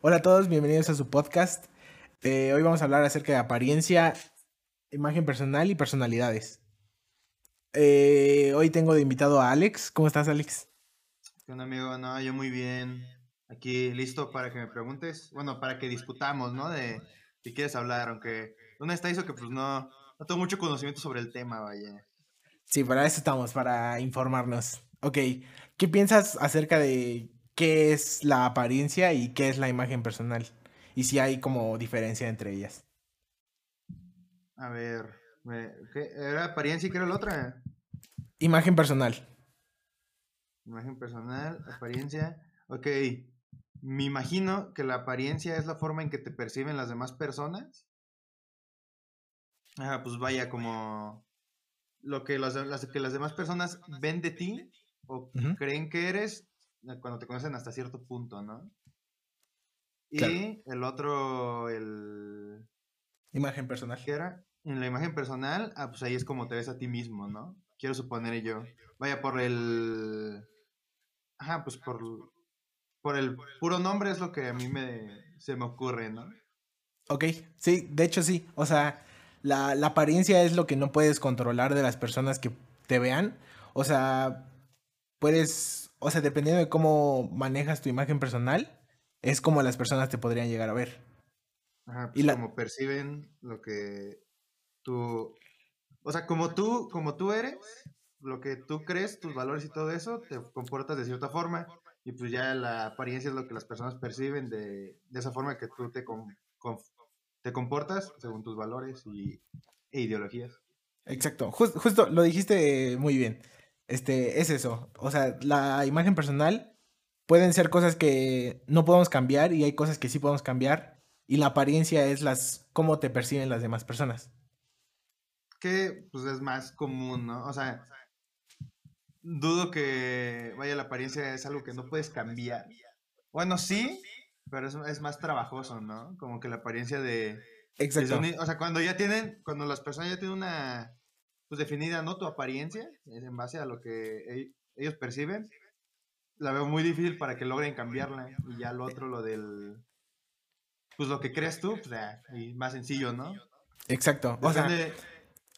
Hola a todos, bienvenidos a su podcast. Eh, hoy vamos a hablar acerca de apariencia, imagen personal y personalidades. Eh, hoy tengo de invitado a Alex. ¿Cómo estás, Alex? ¿Qué onda, amigo? No, yo muy bien. Aquí listo para que me preguntes. Bueno, para que discutamos, ¿no? De si quieres hablar, aunque una está hizo que pues no, no tengo mucho conocimiento sobre el tema, vaya. Sí, para eso estamos, para informarnos. Ok, ¿qué piensas acerca de qué es la apariencia y qué es la imagen personal. Y si hay como diferencia entre ellas. A ver, ¿qué era apariencia y qué era la otra? Imagen personal. Imagen personal, apariencia. Ok, me imagino que la apariencia es la forma en que te perciben las demás personas. Ah, pues vaya, como lo que las, que las demás personas ven de ti o creen que eres cuando te conocen hasta cierto punto, ¿no? Y el otro, el... Imagen personal. ¿Qué era? En la imagen personal, ah, pues ahí es como te ves a ti mismo, ¿no? Quiero suponer yo. Vaya, por el... Ajá, pues por, por el puro nombre es lo que a mí me, se me ocurre, ¿no? Ok, sí, de hecho sí. O sea, la, la apariencia es lo que no puedes controlar de las personas que te vean. O sea, puedes o sea, dependiendo de cómo manejas tu imagen personal, es como las personas te podrían llegar a ver. Ajá, pues y como perciben lo que tú, o sea, como tú, como tú eres, lo que tú crees, tus valores y todo eso, te comportas de cierta forma y pues ya la apariencia es lo que las personas perciben de, esa forma que tú te, te comportas según tus valores y, e ideologías. Exacto, justo lo dijiste muy bien. Este, es eso. O sea, la imagen personal pueden ser cosas que no podemos cambiar y hay cosas que sí podemos cambiar. Y la apariencia es las cómo te perciben las demás personas. Que pues es más común, ¿no? O sea, dudo que vaya la apariencia es algo que no puedes cambiar. Bueno, sí, pero es, es más trabajoso, ¿no? Como que la apariencia de... Exacto. o sea, cuando ya tienen, cuando las personas ya tienen una pues definida, ¿no? Tu apariencia, es en base a lo que ellos perciben, la veo muy difícil para que logren cambiarla. Y ya lo otro, lo del, pues lo que crees tú, pues y más sencillo, ¿no? Exacto. o sea, es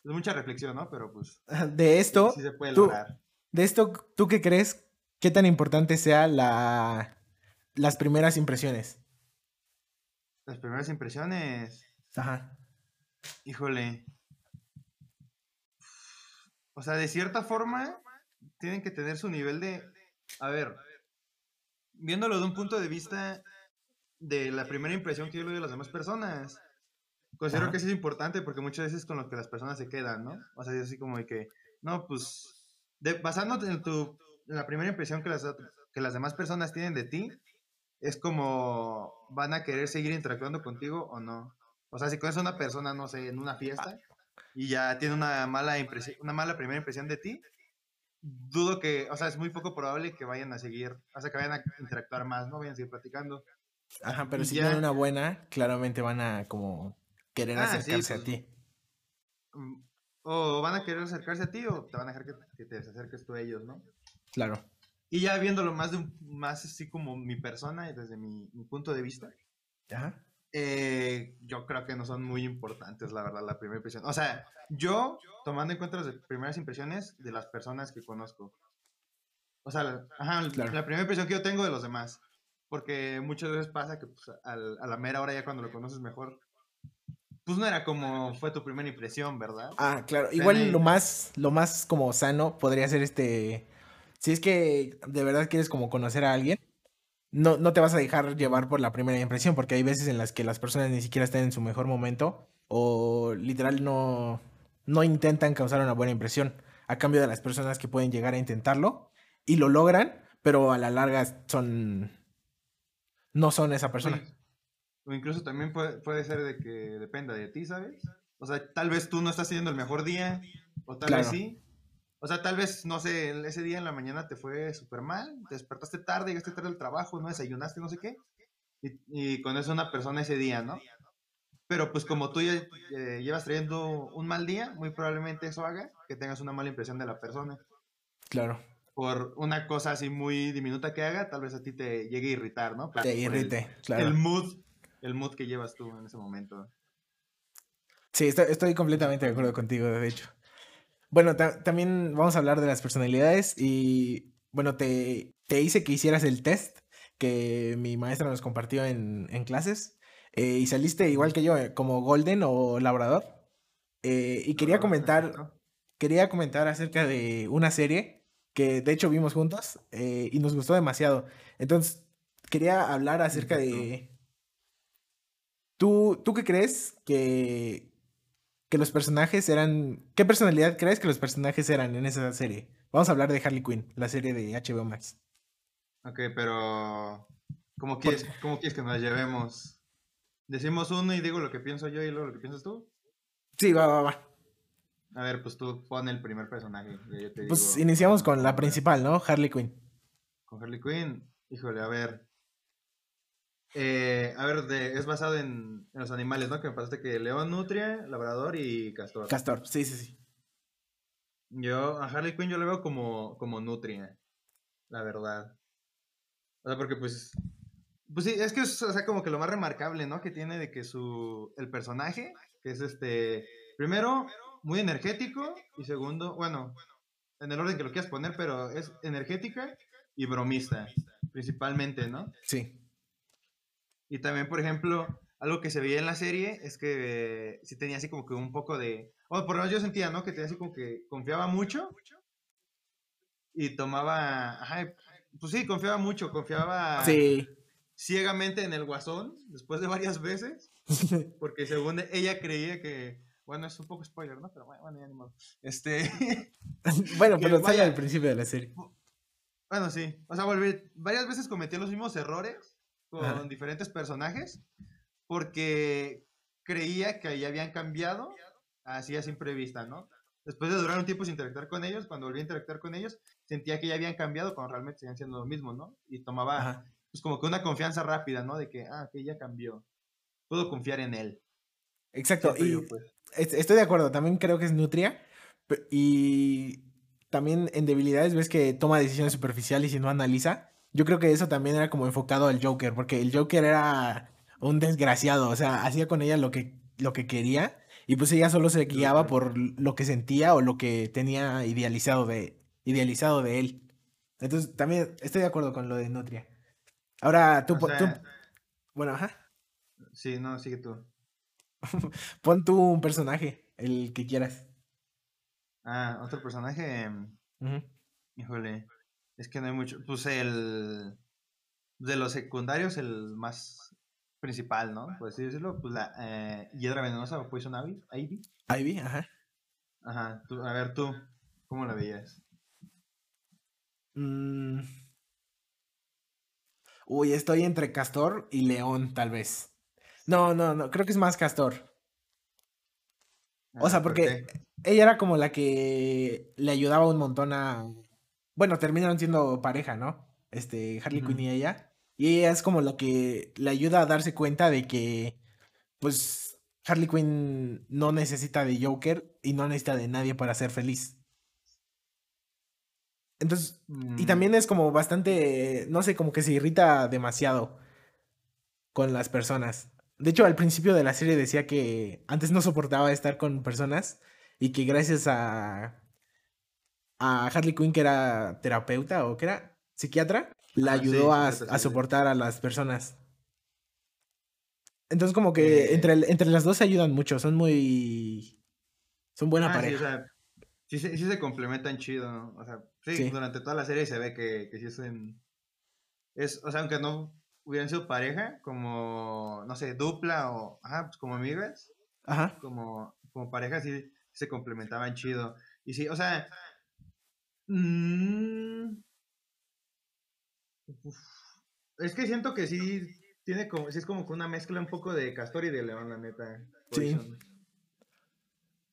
mucha reflexión, ¿no? Pero pues... De esto, se puede lograr. de esto, ¿tú qué crees? ¿Qué tan importante sea la, las primeras impresiones? Las primeras impresiones. Ajá. Híjole. O sea, de cierta forma, tienen que tener su nivel de... A ver, viéndolo de un punto de vista de la primera impresión que yo le doy a las demás personas, considero que eso es importante porque muchas veces con lo que las personas se quedan, ¿no? O sea, es así como de que, no, pues, de, basándote en, tu, en la primera impresión que las, que las demás personas tienen de ti, es como van a querer seguir interactuando contigo o no. O sea, si conoces a una persona, no sé, en una fiesta, y ya tiene una mala impresión, una mala primera impresión de ti, dudo que, o sea, es muy poco probable que vayan a seguir, o sea, que vayan a interactuar más, ¿no? Vayan a seguir platicando. Ajá, pero si tienen una buena, claramente van a como querer ah, acercarse a pues, ti. Mm, o van a querer acercarse a ti o te van a dejar que, te acerques tú a ellos, ¿no? Claro. Y ya viéndolo más de un, más así como mi persona y desde mi, mi punto de vista. Ajá. Eh, yo creo que no son muy importantes, la verdad, la primera impresión. O sea, yo, tomando en cuenta las primeras impresiones de las personas que conozco. O sea, la, la primera impresión que yo tengo de los demás. Porque muchas veces pasa que pues, a la mera hora ya cuando lo conoces mejor, pues no era como fue tu primera impresión, ¿verdad? Ah, claro. Igual lo más, lo más como sano podría ser este... Si es que de verdad quieres como conocer a alguien, no, no te vas a dejar llevar por la primera impresión, porque hay veces en las que las personas ni siquiera están en su mejor momento o literal no, no intentan causar una buena impresión, a cambio de las personas que pueden llegar a intentarlo y lo logran, pero a la larga son... no son esa persona. O incluso también puede, puede ser de que dependa de ti, ¿sabes? O sea, tal vez tú no estás teniendo el mejor día, o tal vez sí, o sea, tal vez, no sé, ese día en la mañana te fue súper mal, te despertaste tarde, llegaste tarde al trabajo, no desayunaste, no sé qué, y, con eso una persona ese día, ¿no? Pero pues como tú ya eh, llevas trayendo un mal día, muy probablemente eso haga que tengas una mala impresión de la persona. Claro. por una cosa así muy diminuta que haga, tal vez a ti te llegue a irritar, ¿no? te irrite, claro. El mood, el mood que llevas tú en ese momento. Sí, estoy, completamente de acuerdo contigo, de hecho. Bueno, también vamos a hablar de las personalidades y, bueno, te, te hice que hicieras el test que mi maestra nos compartió en, clases eh, y saliste igual que yo, eh, como Golden o Labrador. Eh, y quería comentar, quería comentar acerca de una serie que de hecho vimos juntos y nos gustó demasiado. Entonces, quería hablar acerca de... ¿Tú, ¿Tú qué crees que, que los personajes eran. ¿Qué personalidad crees que los personajes eran en esa serie? Vamos a hablar de Harley Quinn, la serie de HBO Max. Ok, pero. ¿Cómo quieres, ¿cómo quieres que nos llevemos? ¿Decimos uno y digo lo que pienso yo y luego lo que piensas tú? Sí, va, va, va. A ver, pues tú pon el primer personaje. pues iniciamos con la principal, ¿no? Harley Quinn. Con Harley Quinn. Híjole, a ver. Eh, a ver, es basado en, los animales, ¿no? Que me parece que león, nutria, labrador y castor. Castor, sí, sí, sí. Yo a Harley Quinn yo lo veo como, como nutria, la verdad. O sea, porque pues... Pues sí, es que es o sea, como que lo más remarcable, ¿no? Que tiene de que su... El personaje, que es este... Primero, muy energético y segundo, bueno, en el orden que lo quieras poner, pero es energética y bromista, principalmente, ¿no? Sí. Y también, por ejemplo, algo que se veía en la serie es que sí tenía así como que un poco de... Bueno, por lo menos yo sentía, ¿no? Que tenía así como que confiaba mucho y tomaba... Ajá, pues sí, confiaba mucho, confiaba sí. ciegamente en el guasón después de varias veces, porque según ella creía que... Bueno, es un poco spoiler, ¿no? Pero bueno, ya ni modo. Este... bueno, pero vaya al principio de la serie. Bueno, sí. O sea, volví, varias veces cometía los mismos errores con diferentes personajes porque creía que ya habían cambiado así a simple vista, ¿no? Después de durar un tiempo sin interactuar con ellos, cuando volví a interactuar con ellos, sentía que ya habían cambiado cuando realmente seguían siendo lo mismo, ¿no? Y tomaba pues como que una confianza rápida, ¿no? De que, ah, que ya cambió. Puedo confiar en él. Exacto, y pues. estoy de acuerdo, también creo que es Nutria y también en debilidades ves que toma decisiones superficiales y no analiza. Yo creo que eso también era como enfocado al Joker, porque el Joker era un desgraciado, o sea, hacía con ella lo que, lo que quería y pues ella solo se guiaba por lo que sentía o lo que tenía idealizado de, idealizado de él. Entonces, también estoy de acuerdo con lo de Nutria. Ahora, tú, tú bueno, ajá. Sí, no, sigue tú. Pon tú un personaje, el que quieras. Ah, otro personaje. Híjole. Es que no hay mucho. Pues el. De los secundarios, el más principal, ¿no? Por así decirlo. Pues la eh, Hiedra Venenosa o Poison Ivy. Ivy. Ivy, ajá. Ajá. a ver, tú, ¿cómo la veías? Mm. Uy, estoy entre Castor y León, tal vez. No, no, no, creo que es más Castor. O sea, ah, porque ella era como la que le ayudaba un montón a, bueno, terminaron siendo pareja, ¿no? Este, Harley Quinn y ella. Y ella es como lo que le ayuda a darse cuenta de que, pues, Harley Quinn no necesita de Joker y no necesita de nadie para ser feliz. Entonces, y mm. también es como bastante, no sé, como que se irrita demasiado con las personas. De hecho, al principio de la serie decía que antes no soportaba estar con personas y que gracias a a Harley Quinn, que era terapeuta o que era psiquiatra, la ayudó a, soportar a las personas. Entonces, como que eh. entre, entre las dos se ayudan mucho, son muy. Son buena ah, pareja. Sí, sí, se complementan chido. O sea, sí, durante toda la serie se ve que, que sí son. Es, o sea, aunque no hubieran sido pareja, como, no sé, dupla o, ajá, pues como amigas. Ajá. Como, como pareja, sí se complementaban chido. Y sí, o sea, Mm. Es que siento que sí tiene como, sí es como una mezcla un poco de Castor y de León, la neta. Sí.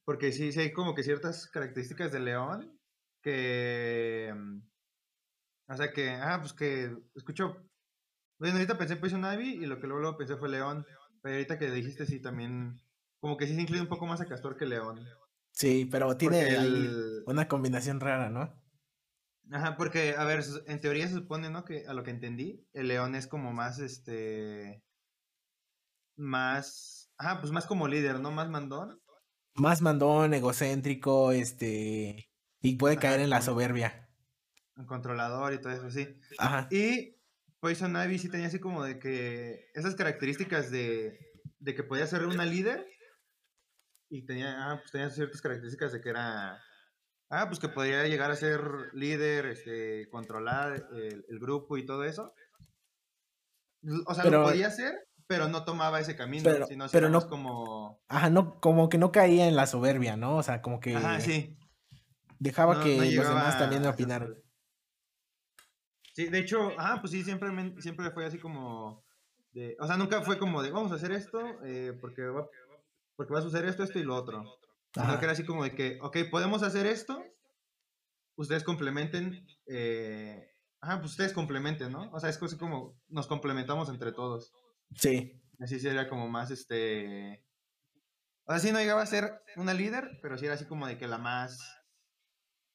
Porque sí, sí hay como que ciertas características de León que. Mm, o sea que, ah, pues que escucho. Bueno, ahorita pensé en Poison Ivy y lo que luego, pensé fue León. Pero ahorita que dijiste sí también. Como que sí se incluye un poco más a Castor que León. Sí, pero tiene una combinación rara, ¿no? Ajá, porque, a ver, en teoría se supone, ¿no? Que a lo que entendí, el león es como más, este, más, ajá, pues más como líder, ¿no? Más mandón. Más mandón, egocéntrico, este, y puede caer en la soberbia. Un controlador y todo eso, sí. Ajá. Y Poison Ivy sí tenía así como de que esas características de, de que podía ser una líder y tenía, ah, pues tenía ciertas características de que era Ah, pues que podría llegar a ser líder, este, controlar el, grupo y todo eso. O sea, lo podía hacer, pero no tomaba ese camino, pero, sino pero no como... Ajá, no, como que no caía en la soberbia, ¿no? O sea, como que... Ajá, sí. Dejaba que los demás también opinaran. Sí, de hecho, ajá, pues sí, siempre, siempre fue así como... De, o sea, nunca fue como de, vamos a hacer esto, eh, porque, va, porque va a suceder esto, esto y lo otro. Sino que era así como de que, ok, podemos hacer esto, ustedes complementen, eh, ajá, pues ustedes complementen, ¿no? O sea, es como nos complementamos entre todos. Sí. Así sería como más, este... O sea, sí no llegaba a ser una líder, pero sí era así como de que la más...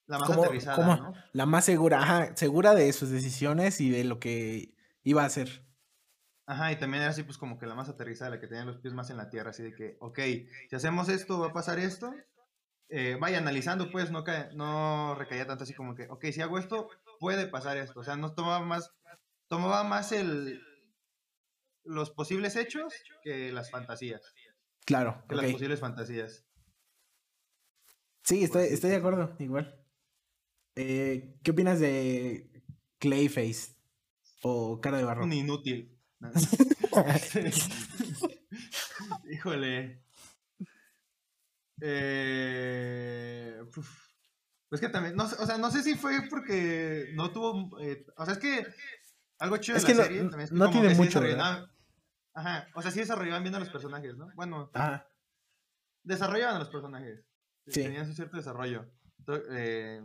La más aterrizada, ¿no? La más segura, ajá, segura de sus decisiones y de lo que iba a hacer. Ajá, y también era así, pues como que la más aterrizada, la que tenía los pies más en la tierra, así de que, ok, si hacemos esto, va a pasar esto. Eh, vaya analizando, pues no, no recaía tanto así como que, ok, si hago esto, puede pasar esto. O sea, no tomaba más, tomaba más el, los posibles hechos que las fantasías. Claro. Que las posibles fantasías. Sí, estoy, estoy de acuerdo, igual. Eh, ¿Qué opinas de Clayface o Cara de Barro? Un inútil. Híjole. Eh, pues que también, no, o sea, no sé si fue porque no tuvo, eh, o sea, es que algo chido es de la serie no, tiene mucho, Ajá, o sea, sí desarrollaban bien a los personajes, ¿no? Bueno, Ajá. desarrollaban a los personajes. Tenían su cierto desarrollo. Eh,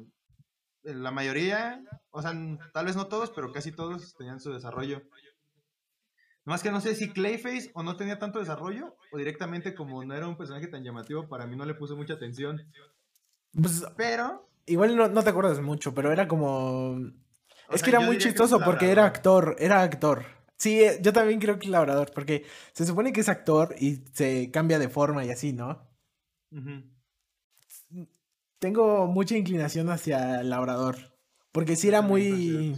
la mayoría, o sea, tal vez no todos, pero casi todos tenían su desarrollo. Más que no sé si Clayface o no tenía tanto desarrollo, o directamente como no era un personaje tan llamativo, para mí no le puse mucha atención. Pues, pero. Igual no, te acuerdas mucho, pero era como. es que era muy chistoso porque era actor, era actor. Sí, eh, yo también creo que es labrador, porque se supone que es actor y se cambia de forma y así, ¿no? Tengo mucha inclinación hacia labrador. Porque sí era muy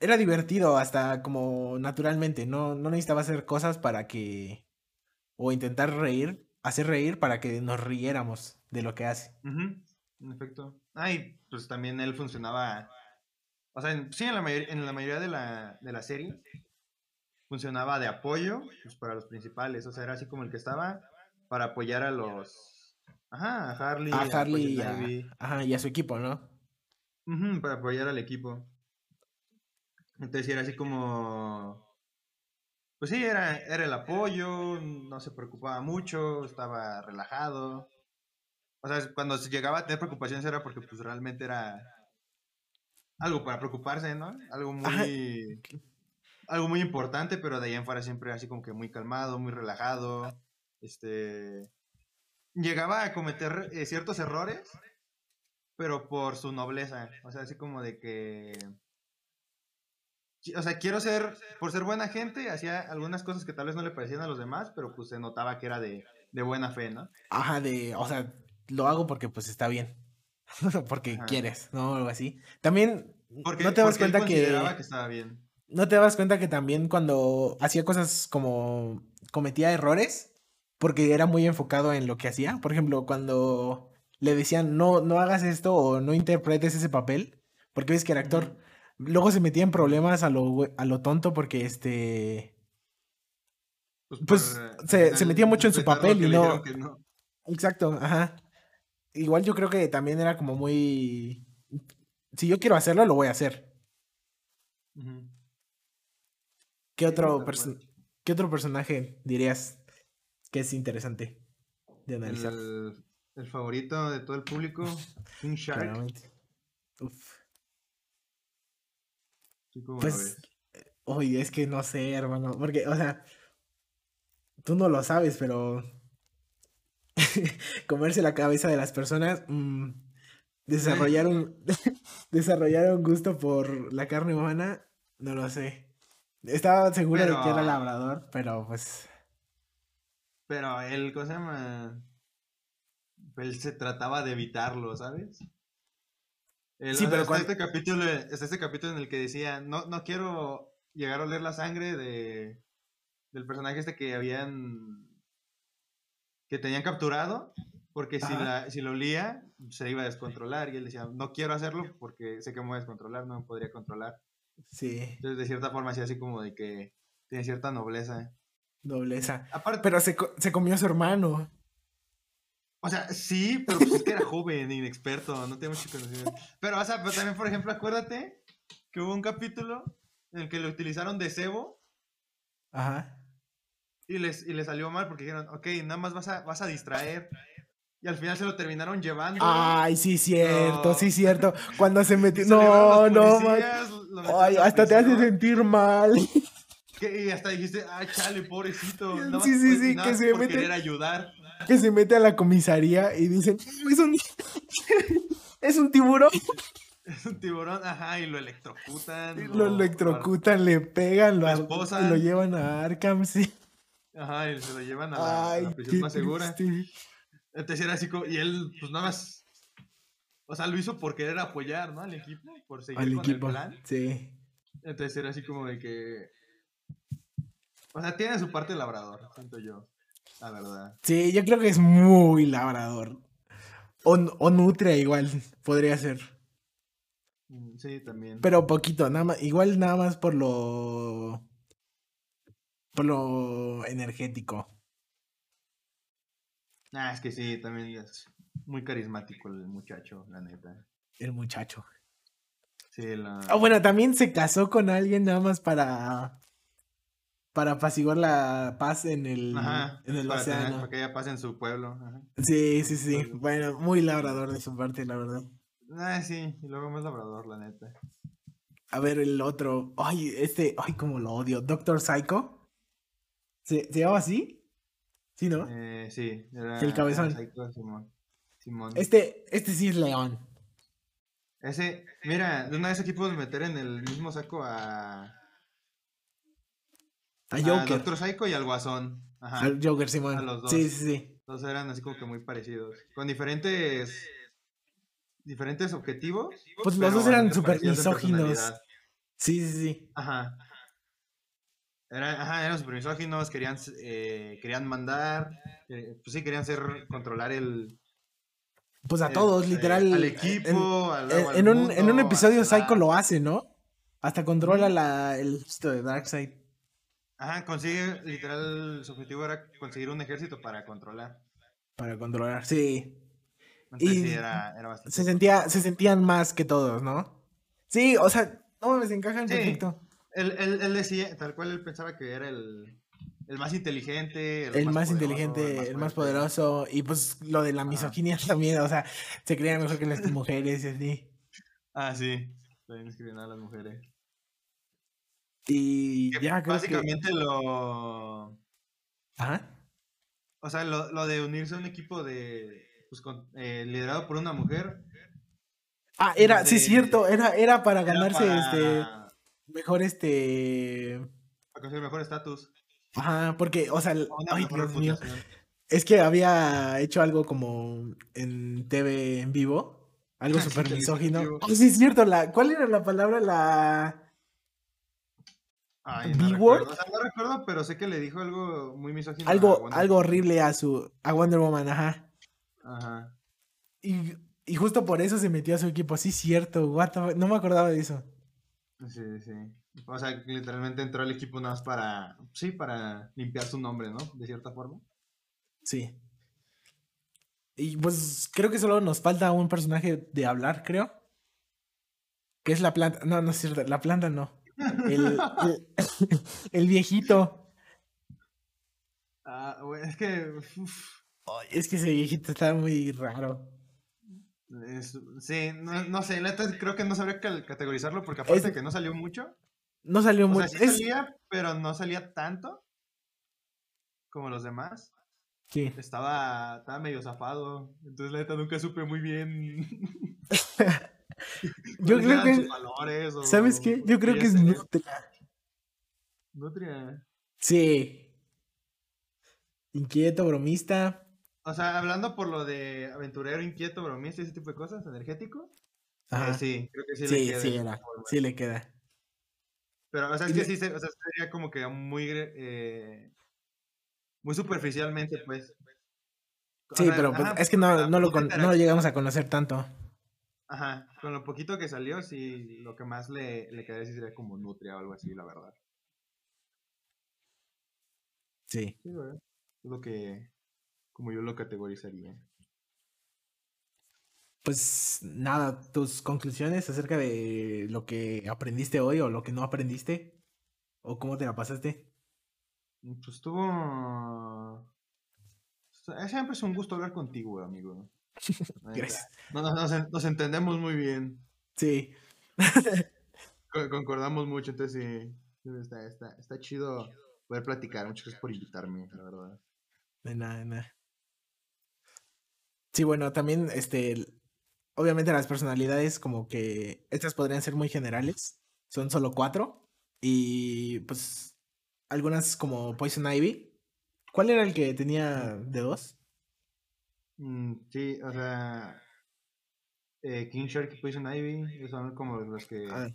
era divertido hasta como naturalmente, no, no necesitaba hacer cosas para que, o intentar reír, hacer reír para que nos riéramos de lo que hace. En efecto. Ah, pues también él funcionaba, o sea, sí, en la, en la mayoría de la, de la serie funcionaba de apoyo pues, para los principales, o sea, era así como el que estaba para apoyar a los, ajá, a Harley. A Harley y a, ajá, y a su equipo, ¿no? para apoyar al equipo. Entonces era así como... Pues sí, era, era el apoyo, no se preocupaba mucho, estaba relajado. O sea, cuando llegaba a tener preocupaciones era porque pues realmente era algo para preocuparse, ¿no? Algo muy... Algo muy importante, pero de ahí en fuera siempre así como que muy calmado, muy relajado. Este... Llegaba a cometer eh, ciertos errores, pero por su nobleza. O sea, así como de que o sea, quiero ser, por ser buena gente, hacía algunas cosas que tal vez no le parecían a los demás, pero pues se notaba que era de, buena fe, ¿no? Ajá, de, o sea, lo hago porque pues está bien. porque quieres, ¿no? Algo así. También, porque, no te das cuenta que, que estaba bien. No te das cuenta que también cuando hacía cosas como cometía errores, porque era muy enfocado en lo que hacía. Por ejemplo, cuando le decían no, no hagas esto o no interpretes ese papel, porque ves que era actor. Luego se metía en problemas a lo, a lo tonto porque este. Pues, pues se, se, metía mucho en su papel y no... Exacto, ajá. Igual yo creo que también era como muy. Si yo quiero hacerlo, lo voy a hacer. ¿Qué, otro ¿Qué otro personaje dirías que es interesante de analizar? El, favorito de todo el público, King Shark. Uf pues, oye, es que no sé, hermano, porque, o sea, tú no lo sabes, pero comerse la cabeza de las personas, mm, desarrollaron, desarrollaron gusto por la carne humana, no lo sé. Estaba seguro de que era Pero- labrador, pero pues... Pero él, ¿cómo se llama? Él se trataba de evitarlo, ¿sabes? El- Sí, pero este capítulo, está este capítulo en el que decía, no, no quiero llegar a oler la sangre de del personaje este que habían que tenían capturado, porque si, la, si lo olía, se iba a descontrolar. Y él decía, no quiero hacerlo porque sé que me voy a descontrolar, no me podría controlar. Sí, Entonces, de cierta forma, hacía así como de que tiene cierta nobleza. nobleza. Aparte, Pero se, se comió a su hermano. O sea, sí, pero pues es que era joven, inexperto, no tenía mucho conocimiento. Pero, o sea, pero también, por ejemplo, acuérdate que hubo un capítulo en el que lo utilizaron de cebo Ajá. y les, y les salió mal porque dijeron, ok, nada más vas a, vas a distraer. Y al final se lo terminaron llevando. Ay, sí, cierto, No. sí, cierto. Cuando se metió. No, no, policías, Ay, hasta te hace sentir mal. que- y hasta dijiste, ay, chale, pobrecito. nada más Sí, sí, sí, que se mete- querer ayudar. Que se mete a la comisaría y dicen, "No, es un, es un tiburón. Es un tiburón, ajá, y lo electrocutan. Lo electrocutan, le pegan, lo, Lo llevan a Arkham, sí. Ajá, y se lo llevan a la, a Ay, la prisión más segura. triste. Entonces era así como, y él, pues nada más, o sea, lo hizo por querer apoyar, ¿no? Al equipo, por seguir Al con equipo, el plan. sí. Entonces era así como de que, o sea, tiene su parte labrador, siento yo, la verdad. Sí, yo creo que es muy labrador. O, o nutria igual, podría ser. Mm, Sí, también. Pero poquito, nada más, igual nada más por lo por lo energético. Ah, es que sí, también es muy carismático el muchacho, la neta. El muchacho. Sí, la... Ah, bueno, también se casó con alguien nada más para para apaciguar la paz en el Ajá, en el para, tener- océano. para que ella pase en su pueblo. Ajá. Sí, sí, sí. Bueno, muy labrador de su parte, la verdad. Ah, sí, y luego más labrador, la neta. A ver, el otro. Ay, este, ay, cómo lo odio. Doctor Psycho. ¿Se, ¿se llama así? Sí, ¿no? Eh, sí, era, El cabezón. era Psycho, Simón. Simón. Este, este sí es León. Ese, mira, de una vez aquí puedes meter en el mismo saco a, A a Joker. Doctor Psycho y al Guasón. Ajá. Al Joker, Simón. A los dos. Sí, sí, sí. Todos eran así como que muy parecidos. Con diferentes diferentes objetivos. Pues los dos eran súper misóginos. Sí, sí, sí. Ajá. Era- ajá, eran super misóginos, querían, eh, querían mandar, eh, pues sí, querían ser, controlar el... Pues a el, todos, eh, literal. Al en- equipo, al, En, al en un, en un episodio a la- Psycho lo hace, ¿no? Hasta controla la, el esto de Darkseid. Ajá, consigue, literal, su objetivo era conseguir un ejército para controlar. Para controlar. Sí. Entonces Y sí, era, era bastante... Se sentía, se sentían más que todos, ¿no? Sí, o sea, no mames, encajan Sí. perfecto. Él, él, él decía, tal cual él pensaba que era el, el más inteligente, El más poderoso, inteligente, el más poderoso. Y pues lo de la misoginia también, o sea, se creía mejor que las mujeres y así. Ah, sí. También escribían a las mujeres. Y Que ya creo que. Básicamente lo... Ajá. O sea, lo, lo de unirse a un equipo de... Pues, con- eh, liderado por una mujer. Ah, era, sí, de- es cierto, era, era para era ganarse para- este. Mejor este. Para conseguir mejor estatus. Ajá, porque, o sea, ay, Dios mío. Es que había hecho algo como en TV en vivo. Algo Sí, súper misógino. Oh, sí, es cierto. La, ¿Cuál era la palabra? La. Ay, no ¿B-word? recuerdo. O sea, no recuerdo, pero sé que le dijo algo muy misógino. Algo, horrible a su. a Wonder Woman, ajá. Ajá. Y, y justo por eso se metió a su equipo. Sí, cierto. what the No me acordaba de eso. Sí, sí. O sea, literalmente entró al equipo nada más para, sí, para limpiar su nombre, ¿no? De cierta forma. Sí. Y pues creo que solo nos falta un personaje de hablar, creo. Que es la planta. No, no es cierto. La planta no. El, el, el viejito. Ah, güey, es que, uf, es que ese viejito está muy raro. es- sí, no, no sé, la neta creo que no sabría categorizarlo porque aparte Es- que no salió mucho, No salió o muy. sea, sí es- salía, pero no salía tanto como los demás. Sí. Estaba, estaba medio zafado, entonces la neta nunca supe muy bien Yo creo ¿Cuáles eran que. sus valores o- ¿Sabes qué? Yo creo que es nutria. Nutria. Sí. Inquieto, bromista. O sea, hablando por lo de aventurero, inquieto, bromista y ese tipo de cosas, energético. eh, Ajá. sí, creo que sí, le queda sí, era. Sí le queda. Pero, o sea, es que sí, se- o sea, sería como que muy, eh, muy superficialmente, pues. O Sí, sea, pero pues, ajá, es que no, no, lo, no lo llegamos a conocer tanto. Ajá, con lo poquito que salió, sí, lo que más le, le quedaría sí sería como nutria o algo así, la verdad. Sí. Sí, güey. Es lo que, como yo lo categorizaría. Pues nada, tus conclusiones acerca de lo que aprendiste hoy o lo que no aprendiste. O cómo te la pasaste. Pues estuvo... o sea, Siempre es un gusto hablar contigo, amigo. Gracias. No, no, nos, nos entendemos muy bien. Sí. Co- Concordamos mucho, entonces sí. Está, está, está chido poder platicar. Muchas gracias por invitarme, la verdad. De nada, de nada. Sí, bueno, también, este, obviamente las personalidades como que estas podrían ser muy generales. Son solo cuatro. Y pues algunas como Poison Ivy. ¿Cuál era el que tenía de dos? Mm, sí, o sea. Eh, King Shark y Poison Ivy son como los que. Ah.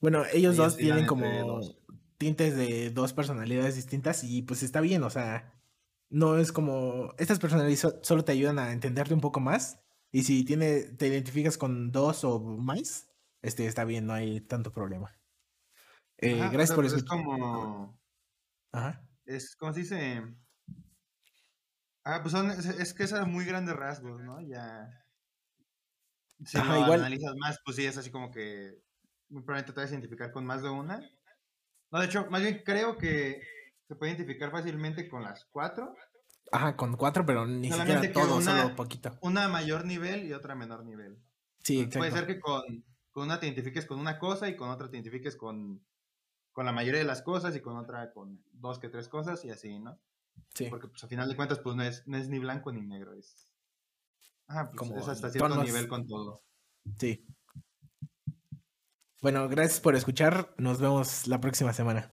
Bueno, ellos dos tienen como dos. tintes de dos personalidades distintas y pues está bien, o sea, no es como estas personalidades so- solo te ayudan a entenderte un poco más y si tiene te identificas con dos o más, este está bien, no hay tanto problema. Eh, Ajá, o gracias sea, por pues es como. Ajá. Es como se dice. Ah, pues son. Es, es que son muy grandes rasgos, ¿no? Ya. Si Ajá, lo igual- analizas más, pues sí, es así como que. Muy probablemente te vas a identificar con más de una. No, de hecho, más bien creo que se puede identificar fácilmente con las cuatro. Ajá, con cuatro, pero ni Solamente siquiera todo, una- solo poquito. Una a mayor nivel y otra a menor nivel. Sí, Puede exacto. ser que con, con una te identifiques con una cosa y con otra te identifiques con, con la mayoría de las cosas y con otra con dos que tres cosas y así, ¿no? Sí. Porque pues a final de cuentas pues no es, no es ni blanco ni negro, es... Ajá, pues Como es hasta cierto tonos. nivel con todo. Sí. Bueno, gracias por escuchar. Nos vemos la próxima semana.